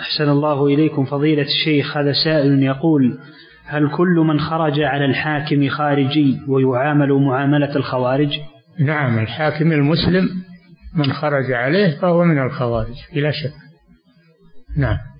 أحسن الله إليكم فضيلة الشيخ هذا سائل يقول هل كل من خرج على الحاكم خارجي ويعامل معاملة الخوارج؟ نعم الحاكم المسلم من خرج عليه فهو من الخوارج بلا شك. نعم.